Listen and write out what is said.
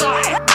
side.